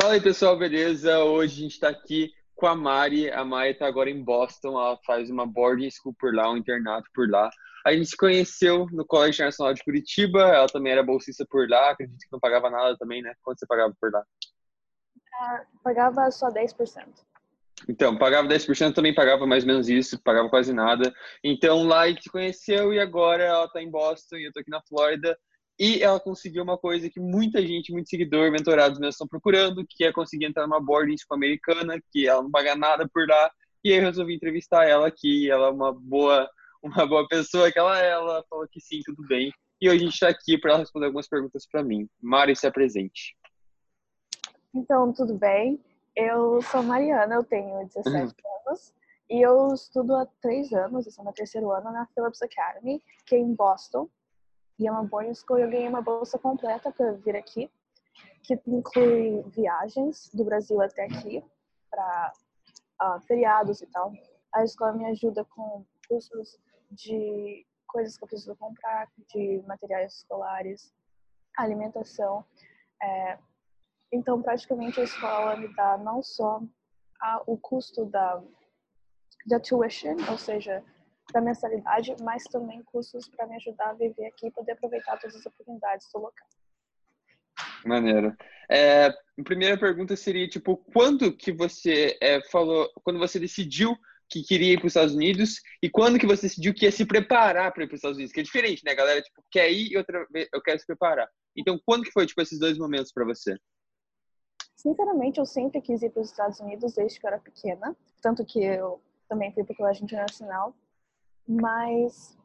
Fala aí, pessoal, beleza? Hoje a gente está aqui com a Mari. A Mari está agora em Boston, ela faz uma boarding school por lá, um internato por lá. A gente se conheceu no Colégio Internacional de Curitiba, ela também era bolsista por lá, acredito que não pagava nada também, né? Quanto você pagava por lá? Ah, pagava só 10%. Então, pagava 10%, também pagava mais ou menos isso, pagava quase nada. Então, lá a gente se conheceu e agora ela está em Boston e eu estou aqui na Flórida. E ela conseguiu uma coisa que muita gente, muito seguidor, mentorados meus estão procurando, que é conseguir entrar numa boarding school americana, que ela não paga nada por lá. E aí eu resolvi entrevistar ela aqui, ela é uma boa, uma boa pessoa que ela é, ela falou que sim, tudo bem. E hoje a gente está aqui para ela responder algumas perguntas para mim. Mari, se apresente. Então, tudo bem? Eu sou Mariana, eu tenho 17 uhum. anos e eu estudo há três anos, eu sou no terceiro ano na Phillips Academy, que é em Boston. E é uma boarding school eu ganhei uma bolsa completa para vir aqui, que inclui viagens do Brasil até aqui, para uh, ah, feriados e tal. A escola me ajuda com cursos de coisas que eu preciso comprar, de materiais escolares, alimentação. É, então, praticamente, a escola me dá não só a, o custo da, da tuition, ou seja, da mensalidade, mas também custos para me ajudar a viver aqui e poder aproveitar todas as oportunidades do local. Maneiro. É, a primeira pergunta seria, tipo, quando que você é, falou, quando você decidiu que queria ir para os Estados Unidos e quando que você decidiu que ia se preparar para ir para os Estados Unidos? Que é diferente, né, galera? Tipo, quer ir e outra vez eu quero se preparar. Então, quando que foi, tipo, esses dois momentos para você? Sinceramente, eu sempre quis ir para os Estados Unidos desde que eu era pequena. Tanto que eu também fui para o colégio internacional. Mas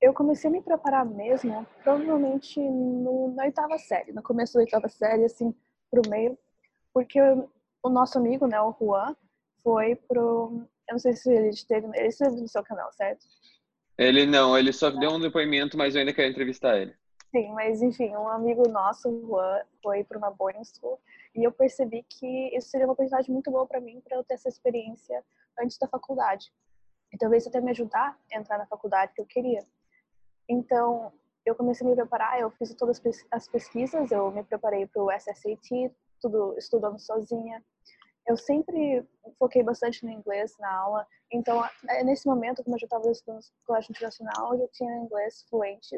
eu comecei a me preparar mesmo, provavelmente no, na oitava série, no começo da oitava série, assim, pro meio, porque o nosso amigo, né, o Juan, foi pro. Eu não sei se ele esteve. Ele esteve no seu canal, certo? Ele não, ele só deu um depoimento, mas eu ainda quero entrevistar ele. Sim, mas enfim, um amigo nosso, o Juan, foi para uma boarding school e eu percebi que isso seria uma oportunidade muito boa para mim para eu ter essa experiência antes da faculdade. E talvez até me ajudar a entrar na faculdade que eu queria. Então, eu comecei a me preparar, eu fiz todas as pesquisas, eu me preparei para o SSAT, tudo estudando sozinha. Eu sempre foquei bastante no inglês na aula, então é, nesse momento, como eu já estava estudando colégio internacional, eu tinha inglês fluente.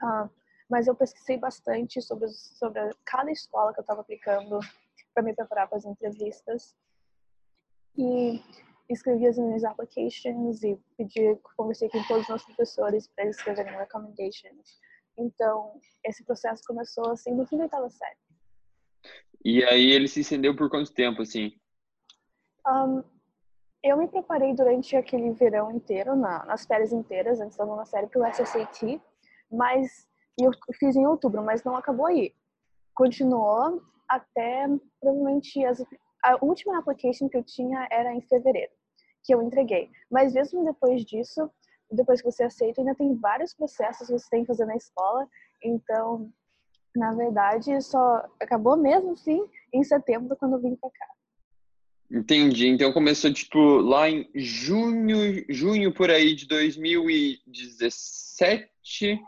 Uh, mas eu pesquisei bastante sobre, sobre cada escola que eu estava aplicando para me preparar para as entrevistas. E escrevi as minhas applications e pedi, conversei com todos os meus professores para eles escreverem recommendations. Então, esse processo começou assim no fim da oitava série. E aí ele se estendeu por quanto tempo, assim? Um, eu me preparei durante aquele verão inteiro, na, nas férias inteiras, antes da nona série, para o SSAT, mas eu fiz em outubro, mas não acabou aí. Continuou até provavelmente as, a última application que eu tinha era em fevereiro que eu entreguei. Mas mesmo depois disso, depois que você aceita, ainda tem vários processos que você tem que fazer na escola. Então, na verdade, só acabou mesmo, sim, em setembro, quando eu vim para cá. Entendi. Então começou tipo lá em junho, junho por aí de 2017.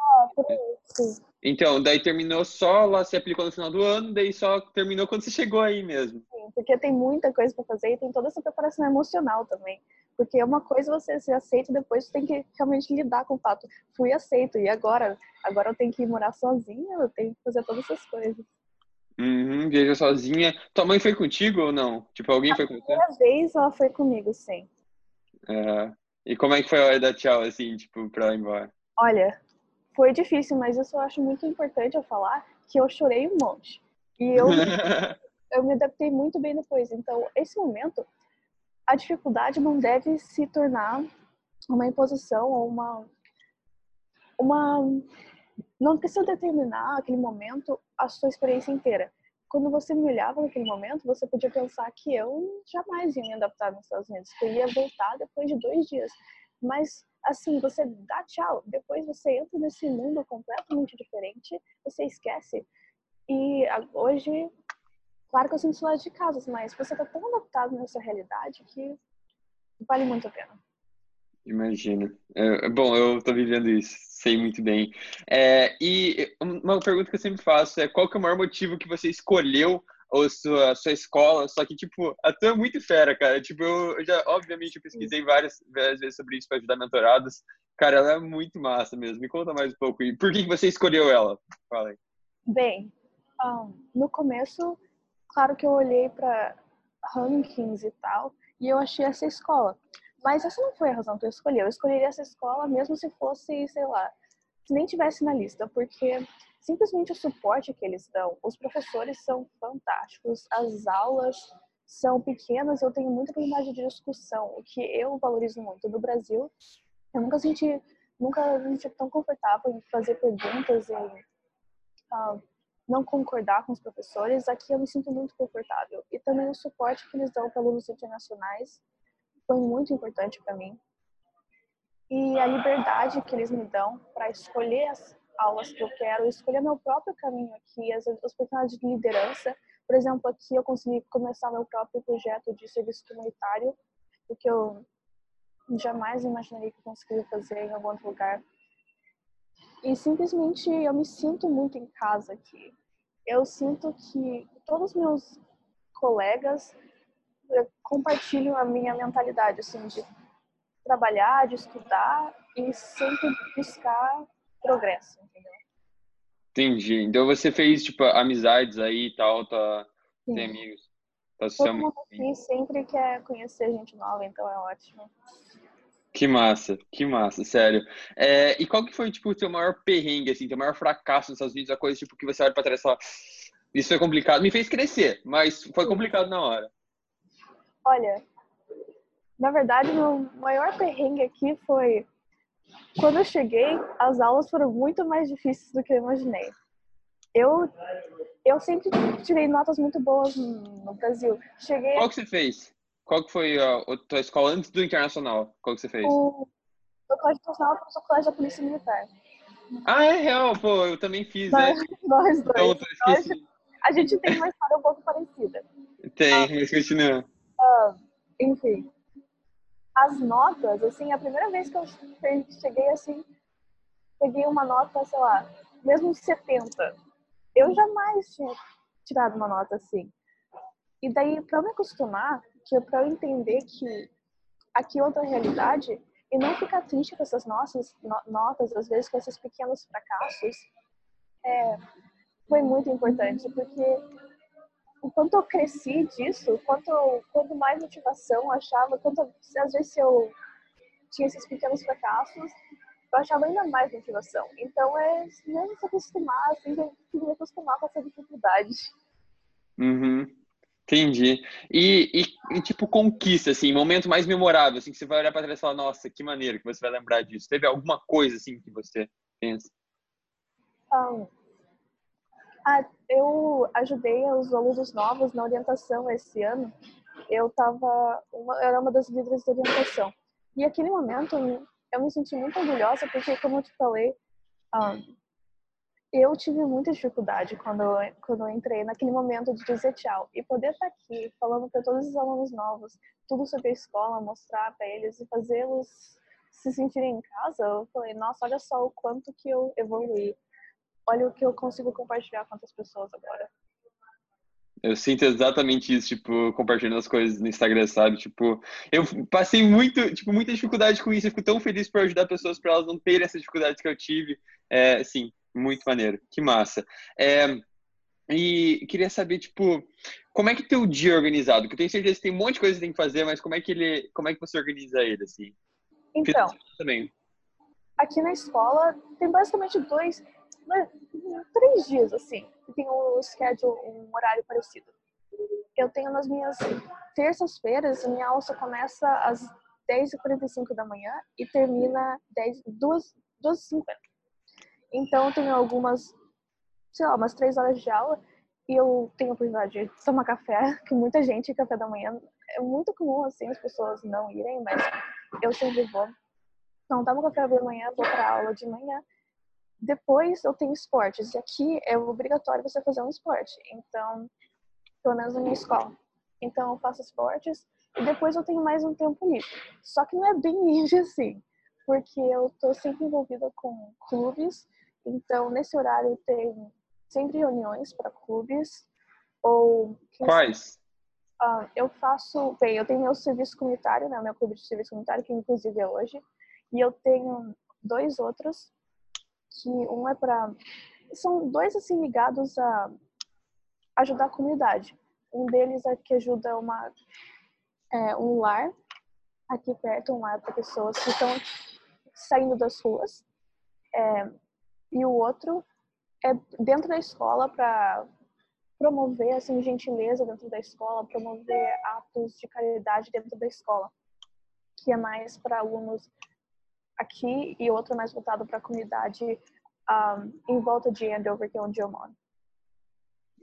Ah, por aí, sim. Então, daí terminou só, lá se aplicou no final do ano, daí só terminou quando você chegou aí mesmo. Sim, porque tem muita coisa para fazer e tem toda essa preparação emocional também. Porque é uma coisa você se aceita e depois você tem que realmente lidar com o fato. Fui aceito e agora? Agora eu tenho que ir morar sozinha, eu tenho que fazer todas essas coisas. Uhum, viaja sozinha. Tua mãe foi contigo ou não? Tipo, alguém a foi com você? primeira vez ela foi comigo, sim. É. E como é que foi a hora da tchau, assim, tipo, pra ela ir embora? Olha, foi difícil, mas isso eu acho muito importante eu falar que eu chorei um monte. E eu, eu me adaptei muito bem depois. Então, esse momento, a dificuldade não deve se tornar uma imposição ou uma uma não precisa determinar aquele momento a sua experiência inteira. Quando você me olhava naquele momento, você podia pensar que eu jamais ia me adaptar nos Estados Unidos, que eu ia voltar depois de dois dias. Mas assim, você dá tchau, depois você entra nesse mundo completamente diferente, você esquece. E hoje, claro que eu sinto saudade de casas, mas você tá tão adaptado nessa realidade que vale muito a pena. Imagino. É, bom, eu tô vivendo isso, sei muito bem. É, e uma pergunta que eu sempre faço é qual que é o maior motivo que você escolheu a sua, sua escola? Só que, tipo, a tua é muito fera, cara. Tipo, eu, já, obviamente, eu pesquisei várias, várias vezes sobre isso para ajudar mentorados. Cara, ela é muito massa mesmo. Me conta mais um pouco. E por que, você escolheu ela? Fala aí. Bem, um, no começo, claro que eu olhei para rankings e tal, e eu achei essa escola. Mas essa não foi a razão que eu escolhi. Eu escolheria essa escola mesmo se fosse, sei lá, se nem tivesse na lista, porque simplesmente o suporte que eles dão, os professores são fantásticos, as aulas são pequenas, eu tenho muita oportunidade de discussão, o que eu valorizo muito no Brasil. Eu nunca senti, nunca me senti tão confortável em fazer perguntas, em uh, não concordar com os professores. Aqui eu me sinto muito confortável. E também o suporte que eles dão para alunos internacionais foi muito importante para mim. E a liberdade que eles me dão para escolher as aulas que eu quero, escolher meu próprio caminho aqui, as, oportunidades de liderança. Por exemplo, aqui eu consegui começar meu próprio projeto de serviço comunitário, o que eu jamais imaginaria que conseguiria fazer em algum outro lugar. E simplesmente eu me sinto muito em casa aqui. Eu sinto que todos os meus colegas compartilham a minha mentalidade, assim, de trabalhar, de estudar e sempre buscar progresso, entendeu? Entendi. Então você fez, tipo, amizades aí e tal, tá, tem amigos. Tá Todo mundo aqui sempre quer conhecer gente nova, então é ótimo. Que massa, que massa, sério. É, e qual que foi, tipo, o teu maior perrengue, assim, teu maior fracasso nos Estados Unidos, a coisa, tipo, que você olha pra trás e fala, isso foi complicado, me fez crescer, mas foi complicado na hora. Olha, na verdade, meu maior perrengue aqui foi quando eu cheguei, as aulas foram muito mais difíceis do que eu imaginei. Eu, eu sempre tirei notas muito boas no Brasil. Cheguei. Qual que você fez? Qual que foi a, a tua escola antes do internacional? Qual que você fez? O, o colégio internacional foi o colégio da Polícia Militar. Ah, é real, pô, eu também fiz, nós, né? Nós dois. Então, a gente tem uma história um pouco parecida. Tem, ah, mas continua. Uh, enfim, as notas, assim, a primeira vez que eu cheguei assim, peguei uma nota, sei lá, mesmo 70. Eu jamais tinha tirado uma nota assim. E daí, para me acostumar, que para eu entender que aqui é outra realidade e não ficar triste com essas nossas notas, às vezes com esses pequenos fracassos, é, foi muito importante, porque o quanto eu cresci disso, quanto, quanto mais motivação eu achava, quanto às vezes eu tinha esses pequenos fracassos, eu achava ainda mais motivação. Então é mesmo se acostumar, assim, que me acostumar com essa dificuldade. Uhum. Entendi. E, e, e, tipo, conquista, assim, momento mais memorável, assim, que você vai olhar para trás e falar, nossa, que maneiro que você vai lembrar disso. Teve alguma coisa, assim, que você pensa? Um, ah, eu ajudei os alunos novos na orientação esse ano. Eu tava, uma, eu era uma das líderes de orientação. E aquele momento eu me senti muito orgulhosa porque, como eu te falei, um, eu tive muita dificuldade quando eu, quando eu entrei naquele momento de dizer tchau e poder estar aqui falando para todos os alunos novos tudo sobre a escola, mostrar para eles e fazê-los se sentirem em casa. Eu falei, nossa, olha só o quanto que eu evoluí olha o que eu consigo compartilhar com outras pessoas agora. Eu sinto exatamente isso, tipo, compartilhando as coisas no Instagram, sabe? Tipo, eu passei muito, tipo, muita dificuldade com isso. Eu fico tão feliz por ajudar pessoas para elas não terem essas dificuldades que eu tive. É, sim, muito maneiro. Que massa. É, e queria saber, tipo, como é que teu dia é organizado? Porque eu tenho certeza que tem um monte de coisa que tem que fazer, mas como é que ele, como é que você organiza ele, assim? Então, também. aqui na escola tem basicamente dois três dias, assim, tem um schedule, um horário parecido. Eu tenho nas minhas terças-feiras, minha só começa às 10h45 da manhã e termina 10, 2, 2h50. Então, eu tenho algumas, sei lá, umas três horas de aula e eu tenho a oportunidade de tomar café, que muita gente, café da manhã, é muito comum, assim, as pessoas não irem, mas eu sempre vou. Então, tomo café da manhã, vou para aula de manhã depois eu tenho esportes, e aqui é obrigatório você fazer um esporte. Então, pelo menos na minha escola. Então, eu faço esportes E depois eu tenho mais um tempo livre. Só que não é bem livre assim, porque eu tô sempre envolvida com clubes. Então, nesse horário tem sempre reuniões para clubes. Ou. Quais? Uh, eu faço. Bem, eu tenho meu serviço comunitário, né? Meu clube de serviço comunitário, que inclusive é hoje. E eu tenho dois outros, que um é para. São dois assim ligados a ajudar a comunidade. Um deles é que ajuda uma, é, um lar aqui perto, um lar para pessoas que estão saindo das ruas. É, e o outro é dentro da escola para promover assim gentileza dentro da escola, promover atos de caridade dentro da escola, que é mais para alunos aqui e outro mais voltado para a comunidade um, em volta de Andover, que é onde eu moro.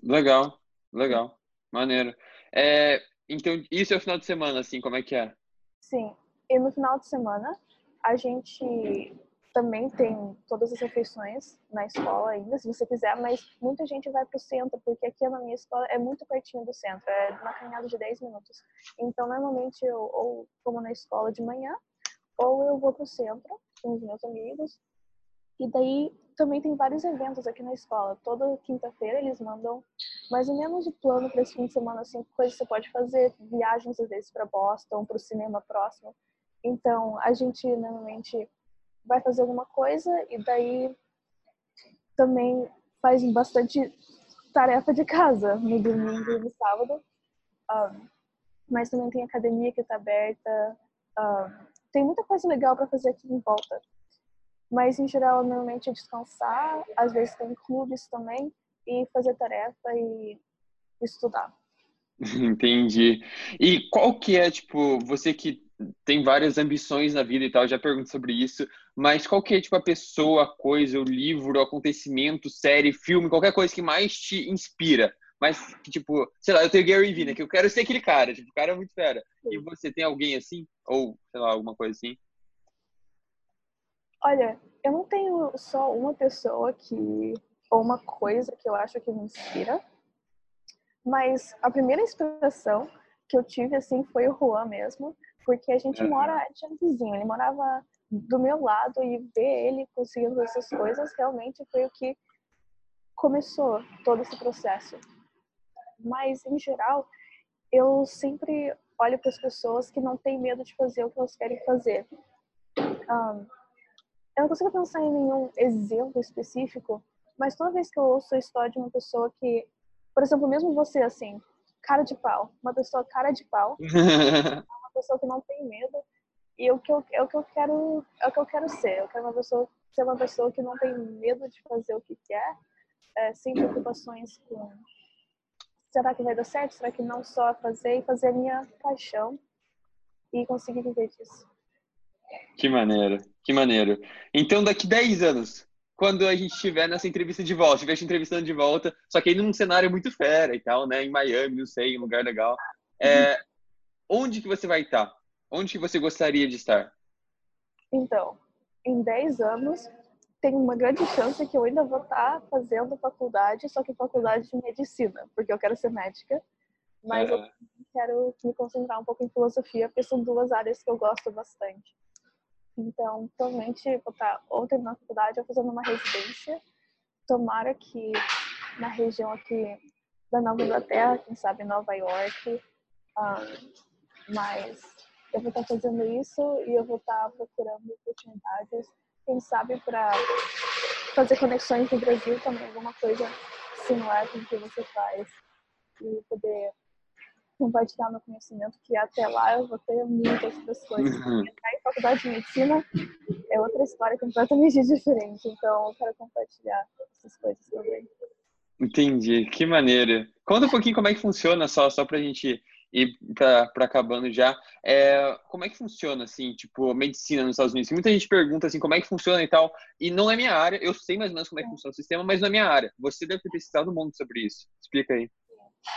Legal, legal, maneiro. É, então, isso é o final de semana, assim, como é que é? Sim, e no final de semana a gente também tem todas as refeições na escola ainda, se você quiser, mas muita gente vai para o centro, porque aqui na minha escola é muito pertinho do centro, é uma caminhada de 10 minutos. Então, normalmente eu ou como na escola de manhã, ou eu vou para o centro com os meus amigos, e daí também tem vários eventos aqui na escola. Toda quinta-feira eles mandam mais ou menos o plano para esse fim de semana, assim, coisas que você pode fazer, viagens às vezes para Boston, para o cinema próximo. Então, a gente normalmente vai fazer alguma coisa e daí também faz bastante tarefa de casa no domingo e no sábado. Um, mas também tem academia que está aberta. Um, tem muita coisa legal para fazer aqui em volta. Mas em geral, normalmente é descansar, às vezes tem clubes também e fazer tarefa e estudar. Entendi. E qual que é, tipo, você que tem várias ambições na vida e tal, já pergunto sobre isso, mas qual que é, tipo, a pessoa, a coisa, o livro, o acontecimento, série, filme, qualquer coisa que mais te inspira? Mas que, tipo, sei lá, eu tenho Gary Vee, né, que eu quero ser aquele cara, tipo, o cara é muito fera. E você tem alguém assim? Ou, sei lá, alguma coisa assim? Olha, eu não tenho só uma pessoa que, ou uma coisa que eu acho que me inspira, mas a primeira inspiração que eu tive, assim, foi o Juan mesmo, porque a gente mora, a gente é vizinho, ele morava do meu lado e ver ele conseguindo essas coisas realmente foi o que começou todo esse processo. Mas, em geral, eu sempre olho para as pessoas que não têm medo de fazer o que elas querem fazer. Um, eu não consigo pensar em nenhum exemplo específico, mas toda vez que eu ouço a história de uma pessoa que, por exemplo, mesmo você, assim, cara de pau, uma pessoa cara de pau, uma pessoa que não tem medo, e o que eu, é o que eu quero, é o que eu quero ser. Eu quero uma pessoa, ser uma pessoa que não tem medo de fazer o que quer, é, sem preocupações com será que vai dar certo, será que não só fazer e fazer a minha paixão e conseguir viver disso. Que maneiro, que maneiro. Então, daqui 10 anos, quando a gente estiver nessa entrevista de volta, estiver entrevistando de volta, só que aí num cenário muito fera e tal, né? Em Miami, não sei, um lugar legal. É, onde que você vai estar? Onde que você gostaria de estar? Então, em 10 anos, tem uma grande chance que eu ainda vou estar fazendo faculdade, só que faculdade de medicina, porque eu quero ser médica. Mas eu quero me concentrar um pouco em filosofia, porque são duas áreas que eu gosto bastante. Então, provavelmente vou estar ou terminando a faculdade ou fazendo uma residência. Tomara que na região aqui da Nova Inglaterra, quem sabe Nova York. Um, mas eu vou estar fazendo isso e eu vou estar procurando oportunidades, quem sabe para fazer conexões no Brasil também, alguma coisa similar com o que você faz e poder compartilhar meu conhecimento, que até lá eu vou ter muitas outras coisas. Uhum. Entrar em faculdade de medicina é outra história completamente diferente, então eu quero compartilhar essas coisas também. Entendi, que maneira. Conta um pouquinho como é que funciona, só, só pra gente ir para acabando já. É, como é que funciona, assim, tipo, medicina nos Estados Unidos? Muita gente pergunta, assim, como é que funciona e tal, e não é minha área, eu sei mais ou menos como é que funciona o sistema, mas não é minha área. Você deve ter pesquisado muito sobre isso. Explica aí.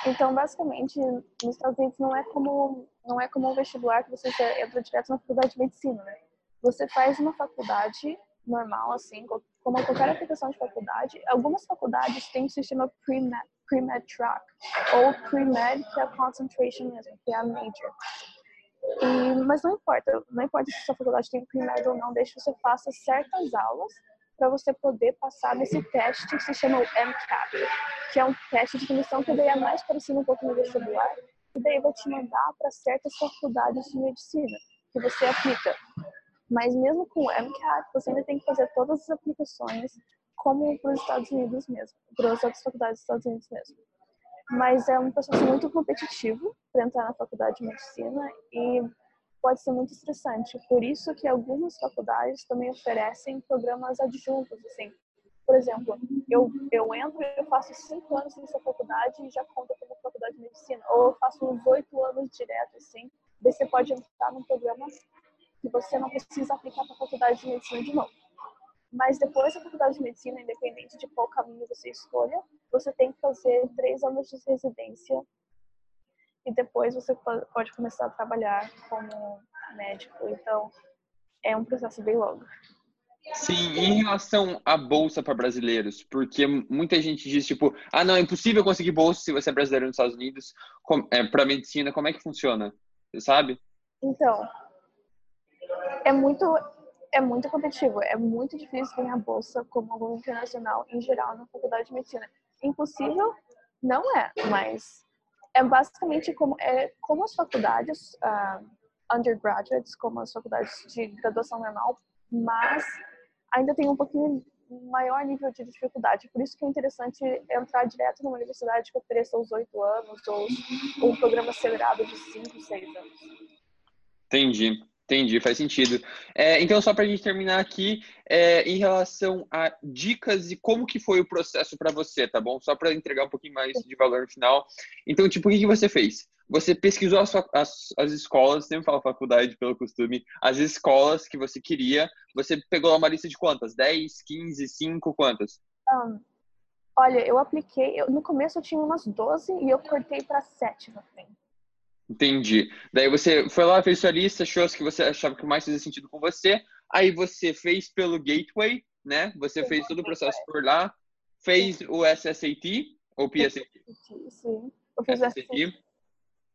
Então, basicamente, nos Estados Unidos não é como não é como um vestibular que você entra direto na faculdade de medicina, né? Você faz uma faculdade normal, assim, como qualquer aplicação de faculdade. Algumas faculdades têm o sistema pre-med pre track, ou pre-med, que é a concentration mesmo, que é a major. E, mas não importa, não importa se sua faculdade tem primário ou não, desde que você faça certas aulas para você poder passar nesse teste que se chama o MCAT, que é um teste de admissão que daí é mais parecido um pouco no vestibular, e daí vai te mandar para certas faculdades de medicina que você aplica. Mas mesmo com o MCAT, você ainda tem que fazer todas as aplicações como para os Estados Unidos mesmo, para as outras faculdades dos Estados Unidos mesmo. Mas é um processo muito competitivo para entrar na faculdade de medicina e pode ser muito estressante. Por isso que algumas faculdades também oferecem programas adjuntos, assim. Por exemplo, eu, eu entro e eu faço cinco anos nessa faculdade e já conta como faculdade de medicina. Ou eu faço uns oito anos direto, assim. Daí você pode entrar num programa que você não precisa aplicar para a faculdade de medicina de novo. Mas depois da faculdade de medicina, independente de qual caminho você escolha, você tem que fazer três anos de residência e depois você pode começar a trabalhar como médico. Então, é um processo bem longo. Sim, em relação à bolsa para brasileiros, porque muita gente diz tipo, ah, não, é impossível conseguir bolsa se você é brasileiro nos Estados Unidos é, para medicina, como é que funciona? Você sabe? Então, é muito é muito competitivo, é muito difícil ganhar bolsa como aluno internacional em geral na faculdade de medicina. Impossível não é, mas é basicamente como é como as faculdades uh, undergraduates, como as faculdades de graduação normal, mas ainda tem um pouquinho maior nível de dificuldade. Por isso que é interessante entrar direto numa universidade que ofereça os oito anos ou, ou um programa acelerado de cinco, seis anos. Entendi. Entendi, faz sentido. É, então, só para a gente terminar aqui, é, em relação a dicas e como que foi o processo para você, tá bom? Só para entregar um pouquinho mais de valor no final. Então, tipo, o que, que você fez? Você pesquisou as, as, as escolas, sempre falo faculdade pelo costume, as escolas que você queria. Você pegou uma lista de quantas? 10, 15, 5, quantas? Olha, eu apliquei, eu, no começo eu tinha umas 12 e eu cortei para 7 no fim. Entendi. Daí você foi lá, fez sua lista, achou as que você achava que mais fazia sentido com você. Aí você fez pelo Gateway, né? Você fez todo o processo por lá. Fez o SSAT ou PSAT? Sim, eu fiz SSAT.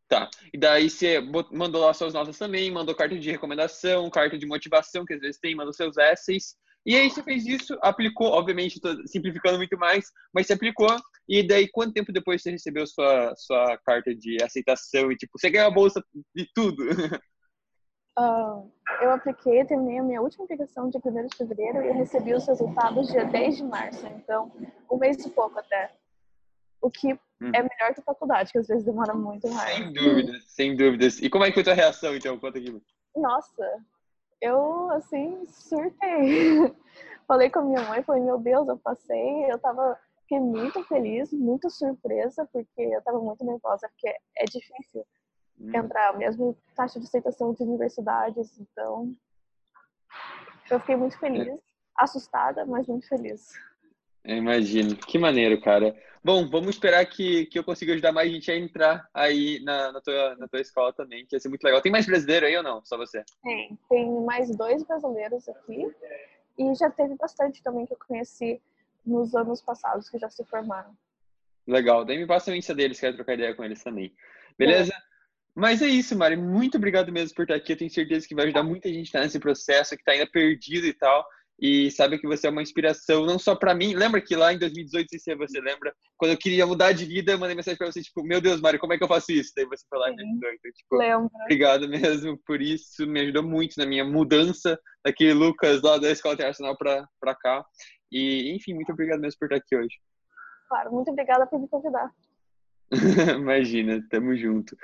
Tá. E daí você mandou lá suas notas também, mandou carta de recomendação, carta de motivação, que às vezes tem, mandou seus essays. E aí você fez isso, aplicou, obviamente, simplificando muito mais, mas você aplicou. E daí, quanto tempo depois você recebeu sua, sua carta de aceitação e, tipo, você ganhou a bolsa de tudo? Uh, eu apliquei, terminei a minha última aplicação dia 1 de fevereiro e recebi os resultados dia 10 de março. Então, um mês e pouco até. O que hum. é melhor que a faculdade, que às vezes demora muito mais. Sem dúvidas, sem dúvidas. E como é que foi a tua reação, então? Conta aqui. Nossa, eu, assim, surtei. falei com a minha mãe, falei, meu Deus, eu passei, eu tava, fiquei muito feliz, muito surpresa, porque eu tava muito nervosa, porque é difícil hum. entrar, mesmo taxa de aceitação de universidades, então eu fiquei muito feliz, é. assustada, mas muito feliz. Eu imagino. Que maneiro, cara. Bom, vamos esperar que, que eu consiga ajudar mais gente a entrar aí na, na, tua, na tua escola também, que ia ser muito legal. Tem mais brasileiro aí ou não? Só você? Tem. Tem mais dois brasileiros aqui. E já teve bastante também que eu conheci nos anos passados que já se formaram. Legal. Daí me passa o Insta deles, quero trocar ideia com eles também. Beleza? É. Mas é isso, Mari. Muito obrigado mesmo por estar aqui. Eu tenho certeza que vai ajudar muita gente a estar nesse processo, que está ainda perdido e tal e sabe que você é uma inspiração não só para mim. Lembra que lá em 2018, se você lembra, quando eu queria mudar de vida, eu mandei mensagem para você tipo, meu Deus, Mário, como é que eu faço isso? Daí você foi lá e me ajudou. Então, tipo, Lembra. obrigado mesmo por isso, me ajudou muito na minha mudança daquele Lucas lá da Escola Internacional para cá. E, enfim, muito obrigado mesmo por estar aqui hoje. Claro, muito obrigada por me convidar. Imagina, tamo junto.